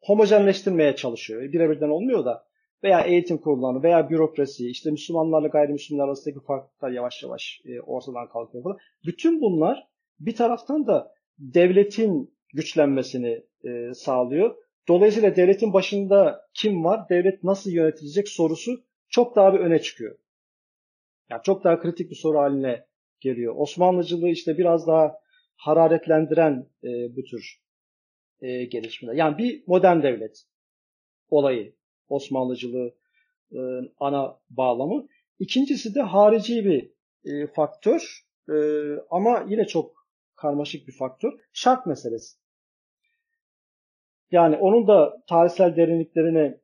homojenleştirmeye çalışıyor. Birebirden olmuyor da veya eğitim kurumlarını veya bürokrasi, işte Müslümanlarla gayrimüslimler arasındaki farklılıklar yavaş yavaş e, ortadan kalkıyor falan. Bütün bunlar bir taraftan da devletin güçlenmesini e, sağlıyor. Dolayısıyla devletin başında kim var, devlet nasıl yönetilecek sorusu çok daha bir öne çıkıyor. Yani çok daha kritik bir soru haline geliyor. Osmanlıcılığı işte biraz daha hararetlendiren e, bu tür e, gelişmeler. Yani bir modern devlet olayı Osmanlıcılığı e, ana bağlamı. İkincisi de harici bir e, faktör e, ama yine çok karmaşık bir faktör. Şark meselesi. Yani onun da tarihsel derinliklerine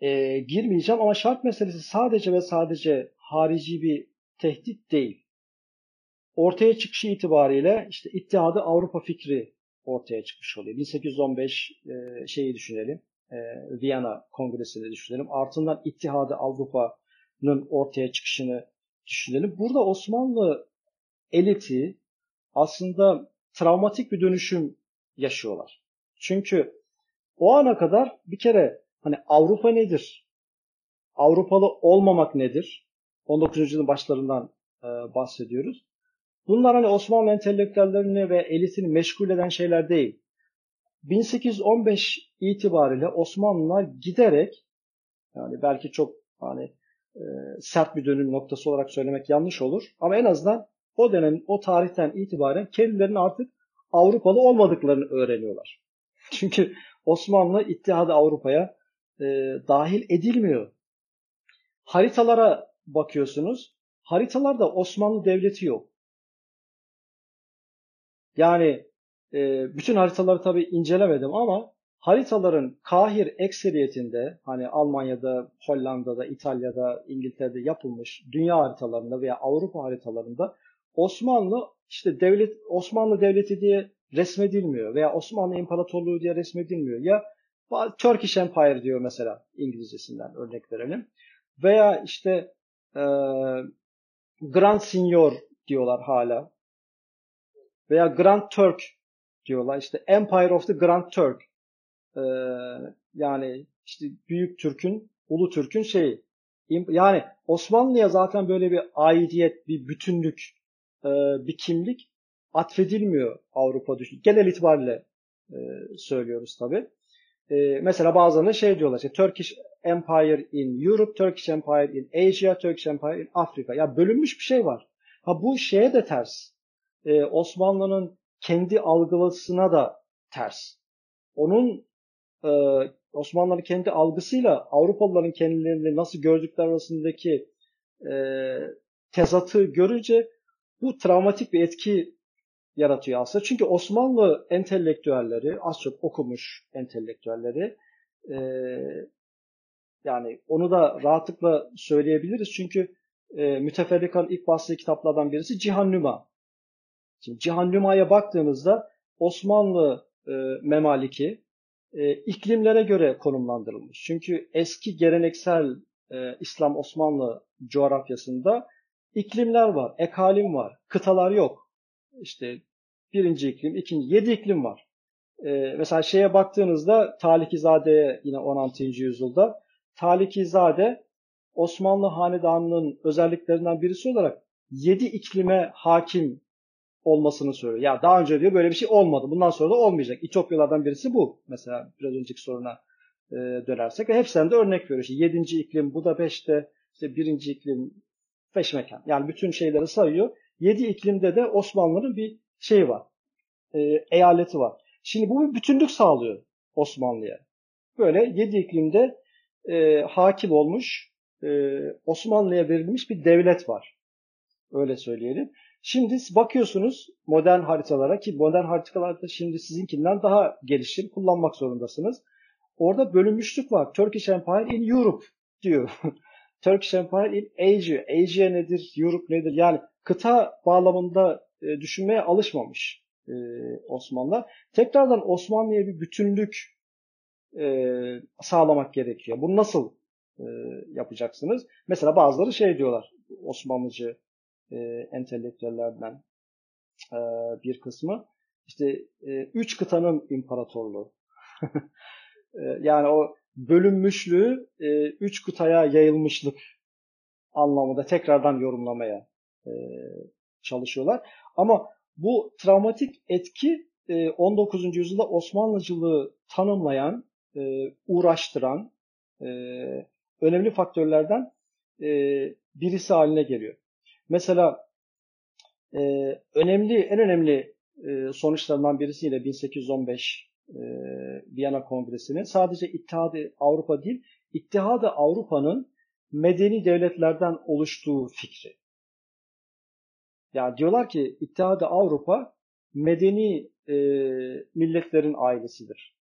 e, girmeyeceğim ama şart meselesi sadece ve sadece harici bir tehdit değil. Ortaya çıkışı itibariyle işte İttihadı Avrupa fikri ortaya çıkmış oluyor. 1815 e, şeyi düşünelim. E, Viyana Kongresi'ni düşünelim. Ardından İttihadı Avrupa'nın ortaya çıkışını düşünelim. Burada Osmanlı eliti aslında travmatik bir dönüşüm yaşıyorlar. Çünkü o ana kadar bir kere hani Avrupa nedir? Avrupalı olmamak nedir? 19. yüzyılın başlarından e, bahsediyoruz. Bunlar hani Osmanlı entelektüellerini ve elitini meşgul eden şeyler değil. 1815 itibariyle Osmanlılar giderek yani belki çok hani e, sert bir dönüm noktası olarak söylemek yanlış olur ama en azından o dönem o tarihten itibaren kendilerinin artık Avrupalı olmadıklarını öğreniyorlar. Çünkü Osmanlı İttihadı Avrupa'ya e, dahil edilmiyor. Haritalara bakıyorsunuz. Haritalarda Osmanlı Devleti yok. Yani e, bütün haritaları tabii incelemedim ama haritaların Kahir ekseriyetinde hani Almanya'da, Hollanda'da, İtalya'da, İngiltere'de yapılmış dünya haritalarında veya Avrupa haritalarında Osmanlı işte devlet Osmanlı devleti diye resmedilmiyor veya Osmanlı İmparatorluğu diye resmedilmiyor. Ya Turkish Empire diyor mesela İngilizcesinden örnek verelim. Veya işte e, Grand Signor diyorlar hala. Veya Grand Turk diyorlar. İşte Empire of the Grand Turk. E, yani işte Büyük Türk'ün, Ulu Türk'ün şeyi. Yani Osmanlı'ya zaten böyle bir aidiyet, bir bütünlük, e, bir kimlik atfedilmiyor Avrupa düşün. Genel itibariyle e, söylüyoruz tabi. E, mesela bazılarına şey diyorlar işte Turkish Empire in Europe, Turkish Empire in Asia, Turkish Empire in Afrika. Ya bölünmüş bir şey var. Ha bu şeye de ters. E, Osmanlı'nın kendi algılısına da ters. Onun e, Osmanlı'nın kendi algısıyla Avrupalıların kendilerini nasıl gördükleri arasındaki e, tezatı görünce bu travmatik bir etki yaratıyor aslında. Çünkü Osmanlı entelektüelleri, az çok okumuş entelektüelleri e, yani onu da rahatlıkla söyleyebiliriz. Çünkü e, Müteferrikan ilk bastığı kitaplardan birisi Cihan Nüma. Şimdi Cihan Nüma'ya baktığımızda Osmanlı e, memaliki e, iklimlere göre konumlandırılmış. Çünkü eski geleneksel e, İslam Osmanlı coğrafyasında iklimler var, ekalim var, kıtalar yok işte birinci iklim, ikinci, yedi iklim var. Ee, mesela şeye baktığınızda Talikizade yine 16. yüzyılda Talikizade Osmanlı Hanedanı'nın özelliklerinden birisi olarak yedi iklime hakim olmasını söylüyor. Ya daha önce diyor böyle bir şey olmadı. Bundan sonra da olmayacak. İtopyalardan birisi bu. Mesela biraz önceki soruna e, dönersek. Hepsinden de örnek veriyor. İşte yedinci iklim Budapeşte, işte birinci iklim Feşmekan. Yani bütün şeyleri sayıyor. Yedi iklimde de Osmanlı'nın bir şey var. E, eyaleti var. Şimdi bu bir bütünlük sağlıyor Osmanlı'ya. Böyle yedi iklimde e, hakim olmuş e, Osmanlı'ya verilmiş bir devlet var. Öyle söyleyelim. Şimdi bakıyorsunuz modern haritalara ki modern haritalarda şimdi sizinkinden daha gelişim kullanmak zorundasınız. Orada bölünmüşlük var. Turkish Empire in Europe diyor. Turkish Empire in Asia. Asia nedir? Europe nedir? Yani kıta bağlamında e, düşünmeye alışmamış e, Osmanlılar. Tekrardan Osmanlı'ya bir bütünlük e, sağlamak gerekiyor. Bunu nasıl yapacaksınız? Mesela bazıları şey diyorlar Osmanlıcı e, entelektüellerden e, bir kısmı işte e, üç kıtanın imparatorluğu. e, yani o bölünmüşlüğü e, üç kıtaya yayılmışlık anlamında tekrardan yorumlamaya e, çalışıyorlar. Ama bu travmatik etki e, 19. yüzyılda Osmanlıcılığı tanımlayan, e, uğraştıran e, önemli faktörlerden e, birisi haline geliyor. Mesela e, önemli, en önemli e, sonuçlarından birisi yine 1815 e, Viyana Kongresi'nin sadece İttihadı Avrupa değil, İttihadı Avrupa'nın medeni devletlerden oluştuğu fikri. Yani diyorlar ki İttihadı Avrupa medeni e, milletlerin ailesidir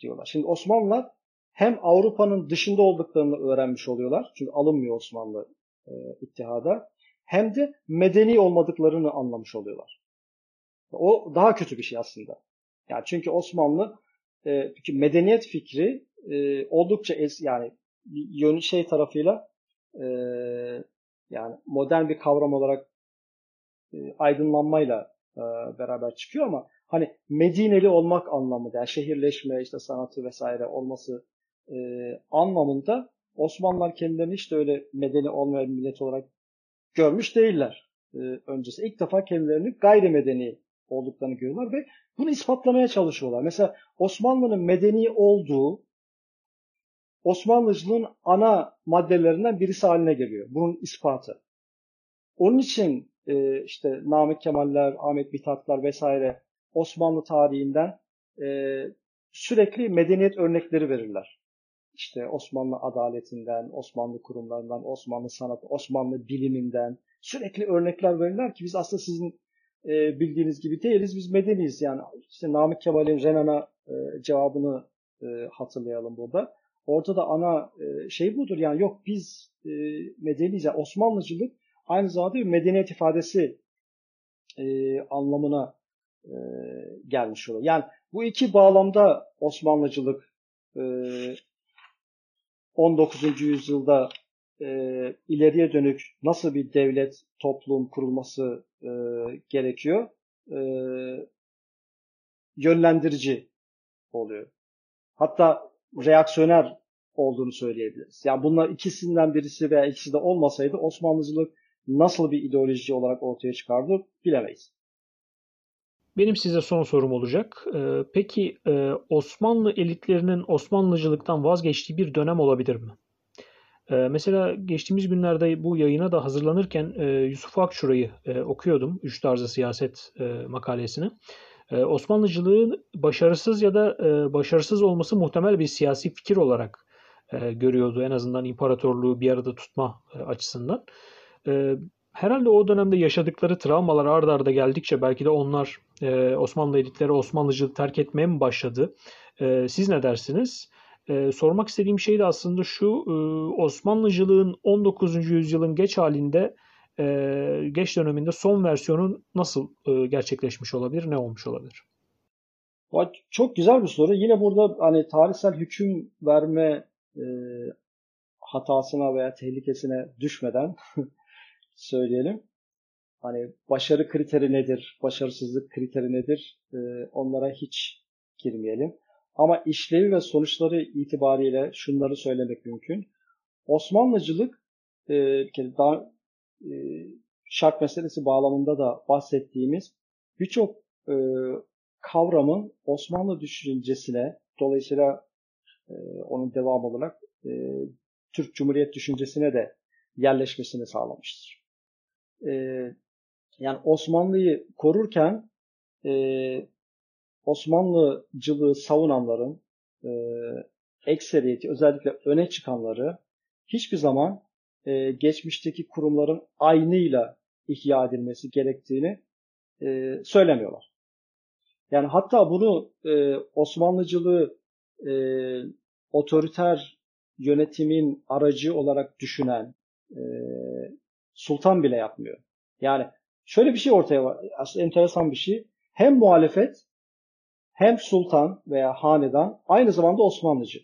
diyorlar. Şimdi Osmanlılar hem Avrupa'nın dışında olduklarını öğrenmiş oluyorlar. Çünkü alınmıyor Osmanlı e, ittihada. Hem de medeni olmadıklarını anlamış oluyorlar. O daha kötü bir şey aslında. Yani çünkü Osmanlı e, medeniyet fikri e, oldukça es, yani yön şey tarafıyla e, yani modern bir kavram olarak e, aydınlanmayla e, beraber çıkıyor ama hani Medineli olmak anlamında yani şehirleşme işte sanatı vesaire olması e, anlamında Osmanlılar kendilerini hiç de öyle medeni olmayan millet olarak görmüş değiller e, öncesi. İlk defa kendilerini gayrimedeni olduklarını görüyorlar ve bunu ispatlamaya çalışıyorlar. Mesela Osmanlı'nın medeni olduğu Osmanlıcılığın ana maddelerinden birisi haline geliyor. Bunun ispatı. Onun için e, işte Namık Kemaller, Ahmet Mithatlar vesaire Osmanlı tarihinden e, sürekli medeniyet örnekleri verirler. İşte Osmanlı adaletinden, Osmanlı kurumlarından, Osmanlı sanatı, Osmanlı biliminden sürekli örnekler verirler ki biz aslında sizin e, bildiğiniz gibi değiliz. Biz medeniyiz. Yani işte Namık Kemal'in Renan'a e, cevabını e, hatırlayalım burada. Orada da ana e, şey budur. Yani yok biz e, medeniyiz. Yani Osmanlıcılık aynı zamanda bir medeniyet ifadesi e, anlamına e, gelmiş oluyor. Yani bu iki bağlamda Osmanlıcılık e, 19. yüzyılda e, ileriye dönük nasıl bir devlet, toplum kurulması e, gerekiyor? E, yönlendirici oluyor. Hatta reaksiyoner olduğunu söyleyebiliriz. Yani bunlar ikisinden birisi veya ikisi de olmasaydı Osmanlıcılık nasıl bir ideoloji olarak ortaya çıkardı bilemeyiz. Benim size son sorum olacak. Ee, peki e, Osmanlı elitlerinin Osmanlıcılıktan vazgeçtiği bir dönem olabilir mi? Ee, mesela geçtiğimiz günlerde bu yayına da hazırlanırken e, Yusuf Akçura'yı e, okuyordum. Üç tarzı siyaset makalesini. Osmanlıcılığın başarısız ya da başarısız olması muhtemel bir siyasi fikir olarak görüyordu. En azından imparatorluğu bir arada tutma açısından. Herhalde o dönemde yaşadıkları travmalar ard arda geldikçe belki de onlar e, Osmanlı elitleri Osmanlıcılığı terk etmeye mi başladı? E, siz ne dersiniz? E, sormak istediğim şey de aslında şu, e, Osmanlıcılığın 19. yüzyılın geç halinde, e, geç döneminde son versiyonun nasıl e, gerçekleşmiş olabilir, ne olmuş olabilir? Çok güzel bir soru. Yine burada hani tarihsel hüküm verme e, hatasına veya tehlikesine düşmeden söyleyelim. Hani başarı kriteri nedir, başarısızlık kriteri nedir e, onlara hiç girmeyelim. Ama işlevi ve sonuçları itibariyle şunları söylemek mümkün. Osmanlıcılık e, daha e, şart meselesi bağlamında da bahsettiğimiz birçok e, kavramın Osmanlı düşüncesine dolayısıyla e, onun devam olarak e, Türk Cumhuriyet düşüncesine de yerleşmesini sağlamıştır e, yani Osmanlı'yı korurken e, Osmanlıcılığı savunanların e, ekseriyeti özellikle öne çıkanları hiçbir zaman e, geçmişteki kurumların aynıyla ihya edilmesi gerektiğini e, söylemiyorlar. Yani hatta bunu e, Osmanlıcılığı e, otoriter yönetimin aracı olarak düşünen e, sultan bile yapmıyor. Yani şöyle bir şey ortaya var. Aslında enteresan bir şey. Hem muhalefet hem sultan veya hanedan aynı zamanda Osmanlıcı.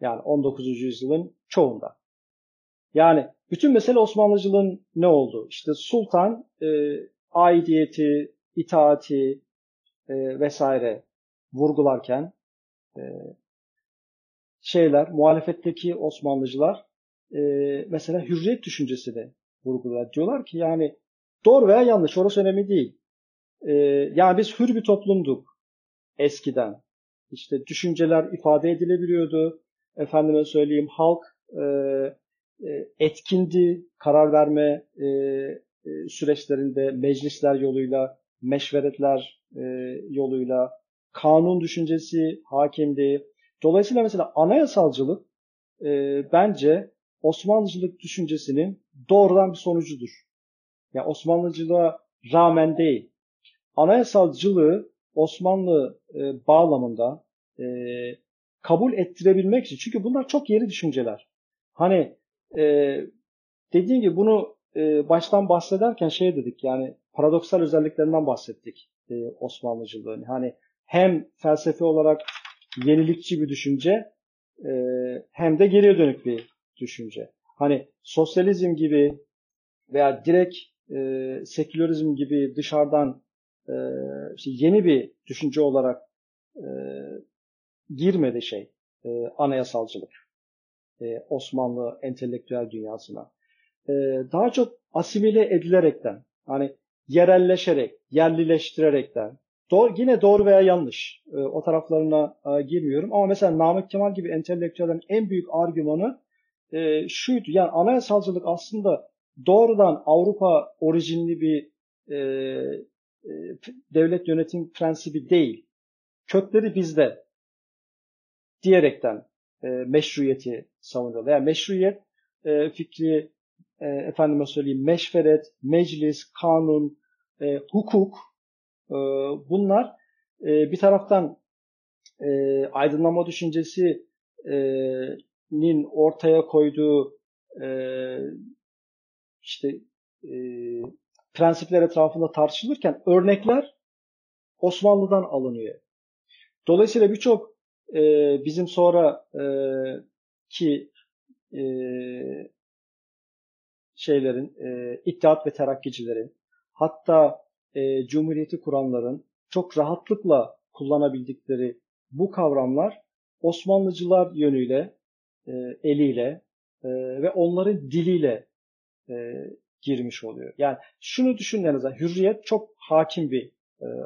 Yani 19. yüzyılın çoğunda. Yani bütün mesele Osmanlıcılığın ne oldu? İşte sultan e, aidiyeti, itaati e, vesaire vurgularken e, şeyler, muhalefetteki Osmanlıcılar e, mesela hürriyet düşüncesini vurgular. Diyorlar ki yani doğru veya yanlış orası önemli değil. E, yani biz hür bir toplumduk eskiden. İşte düşünceler ifade edilebiliyordu. Efendime söyleyeyim halk e, e, etkindi karar verme e, e, süreçlerinde meclisler yoluyla, meşveretler e, yoluyla kanun düşüncesi hakimdi. Dolayısıyla mesela anayasalcılık e, bence Osmanlıcılık düşüncesinin doğrudan bir sonucudur. Yani Osmanlıcılığa rağmen değil. Anayasalcılığı Osmanlı e, bağlamında e, kabul ettirebilmek için. Çünkü bunlar çok yeni düşünceler. Hani e, dediğim gibi bunu e, baştan bahsederken şey dedik yani paradoksal özelliklerinden bahsettik e, Osmanlıcılığın. Hani hem felsefe olarak yenilikçi bir düşünce e, hem de geriye dönük bir düşünce. Hani sosyalizm gibi veya direkt e, sekülerizm gibi dışarıdan e, işte yeni bir düşünce olarak e, girmedi şey e, anayasalcılık e, Osmanlı entelektüel dünyasına. E, daha çok asimile edilerekten hani yerelleşerek, yerlileştirerekten doğru, yine doğru veya yanlış e, o taraflarına e, girmiyorum ama mesela Namık Kemal gibi entelektüellerin en büyük argümanı e, şuydu yani anayasalcılık aslında doğrudan Avrupa orijinli bir e, e, devlet yönetim prensibi değil. Kökleri bizde diyerekten e, meşruiyeti savunuyor. Yani meşruiyet e, fikri e, efendime söyleyeyim meşveret, meclis, kanun, e, hukuk e, bunlar e, bir taraftan e, aydınlanma düşüncesinin ortaya koyduğu e, işte e, prensipler etrafında tartışılırken örnekler Osmanlı'dan alınıyor. Dolayısıyla birçok e, bizim sonra e, ki e, şeylerin, e, İttihat ve Terakkicilerin, hatta e, Cumhuriyeti kuranların çok rahatlıkla kullanabildikleri bu kavramlar Osmanlıcılar yönüyle, e, eliyle e, ve onların diliyle e, girmiş oluyor. Yani şunu düşünün en hürriyet çok hakim bir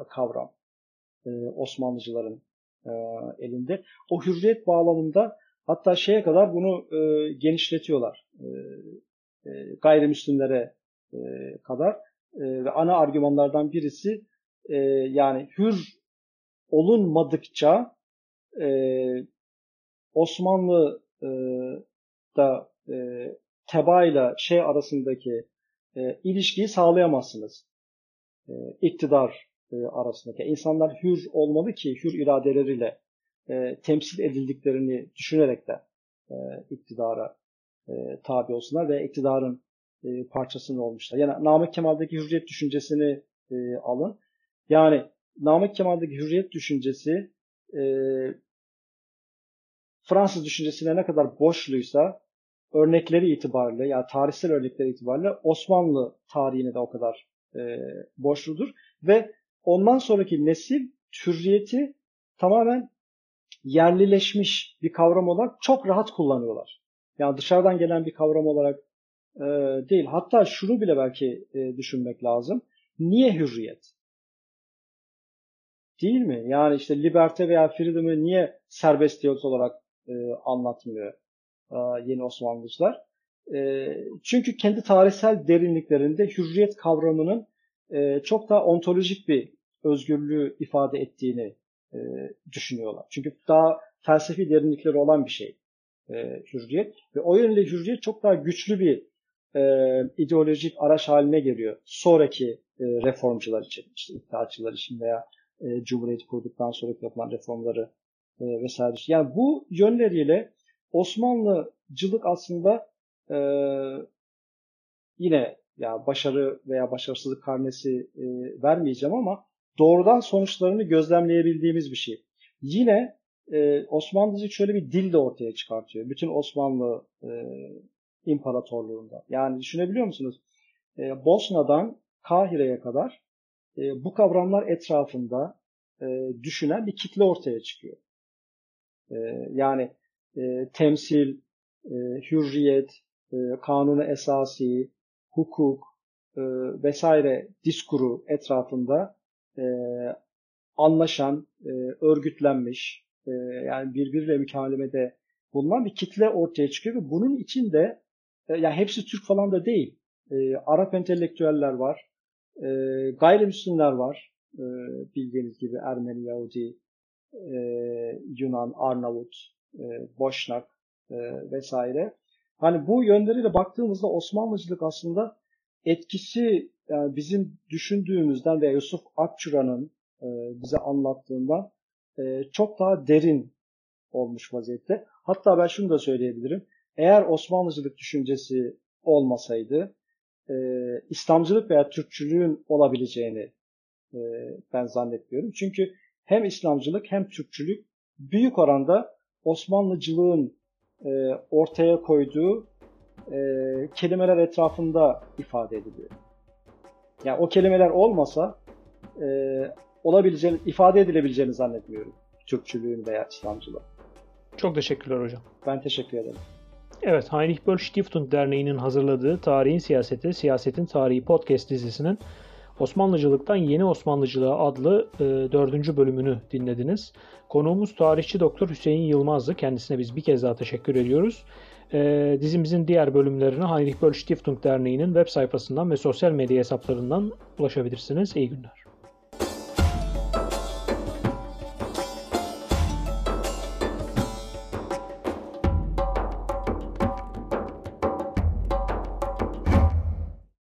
kavram e, Osmanlıcıların elinde. O hürriyet bağlamında hatta şeye kadar bunu genişletiyorlar. Gayrimüslimlere kadar ve ana argümanlardan birisi yani hür olunmadıkça Osmanlı e, da e, tebaayla şey arasındaki e, ilişkiyi sağlayamazsınız. E, iktidar e, arasındaki. insanlar hür olmalı ki hür iradeleriyle e, temsil edildiklerini düşünerek de e, iktidara e, tabi olsunlar ve iktidarın e, parçasını olmuşlar. Yani Namık Kemal'deki hürriyet düşüncesini e, alın. Yani Namık Kemal'deki hürriyet düşüncesi e, Fransız düşüncesine ne kadar boşluysa örnekleri itibariyle yani tarihsel örnekleri itibariyle Osmanlı tarihine de o kadar e, boşludur ve ondan sonraki nesil hürriyeti tamamen yerlileşmiş bir kavram olarak çok rahat kullanıyorlar. Yani dışarıdan gelen bir kavram olarak e, değil. Hatta şunu bile belki e, düşünmek lazım. Niye hürriyet? Değil mi? Yani işte liberte veya freedom'ı niye serbestiyet olarak e, anlatmıyor e, yeni Osmanlıcılar? E, çünkü kendi tarihsel derinliklerinde hürriyet kavramının e, çok daha ontolojik bir özgürlüğü ifade ettiğini e, düşünüyorlar. Çünkü daha felsefi derinlikleri olan bir şey e, hürriyet. Ve o yönde hürriyet çok daha güçlü bir e, ideolojik araç haline geliyor. Sonraki e, reformcular için, işte iddiaçılar için veya e, Cumhuriyeti kurduktan sonra yapılan reformları e, vesaire. Yani bu yönleriyle Osmanlıcılık aslında e, yine ya başarı veya başarısızlık karnesi e, vermeyeceğim ama doğrudan sonuçlarını gözlemleyebildiğimiz bir şey. Yine e, Osmanlıcılık şöyle bir dil de ortaya çıkartıyor. Bütün Osmanlı e, İmparatorluğunda. Yani düşünebiliyor musunuz? E, Bosna'dan Kahire'ye kadar e, bu kavramlar etrafında e, düşünen bir kitle ortaya çıkıyor. E, yani e, temsil, e, hürriyet, e, kanunu esasi, hukuk e, vesaire diskuru etrafında e, anlaşan, e, örgütlenmiş, e, yani birbiriyle mükalemede bulunan bir kitle ortaya çıkıyor ve bunun içinde e, yani hepsi Türk falan da değil. E, Arap entelektüeller var, e, gayrimüslimler var, e, bildiğiniz gibi Ermeni, Yahudi, e, Yunan, Arnavut, e, Boşnak e, vesaire. Hani bu yönleriyle baktığımızda Osmanlıcılık aslında etkisi yani bizim düşündüğümüzden veya Yusuf Akçura'nın e, bize anlattığından e, çok daha derin olmuş vaziyette. Hatta ben şunu da söyleyebilirim. Eğer Osmanlıcılık düşüncesi olmasaydı e, İslamcılık veya Türkçülüğün olabileceğini e, ben zannetmiyorum. Çünkü hem İslamcılık hem Türkçülük büyük oranda Osmanlıcılığın e, ortaya koyduğu e, kelimeler etrafında ifade ediliyor. Yani o kelimeler olmasa e, olabileceğini, ifade edilebileceğini zannetmiyorum. Türkçülüğün veya İslamcılığın. Çok teşekkürler hocam. Ben teşekkür ederim. Evet, Heinrich Böll Stiftung Derneği'nin hazırladığı Tarihin Siyaseti, Siyasetin Tarihi podcast dizisinin Osmanlıcılıktan Yeni Osmanlıcılığa adlı e, dördüncü bölümünü dinlediniz. Konuğumuz tarihçi Doktor Hüseyin Yılmaz'dı. Kendisine biz bir kez daha teşekkür ediyoruz. E, dizimizin diğer bölümlerine Heinrich Böll Stiftung Derneği'nin web sayfasından ve sosyal medya hesaplarından ulaşabilirsiniz. İyi günler.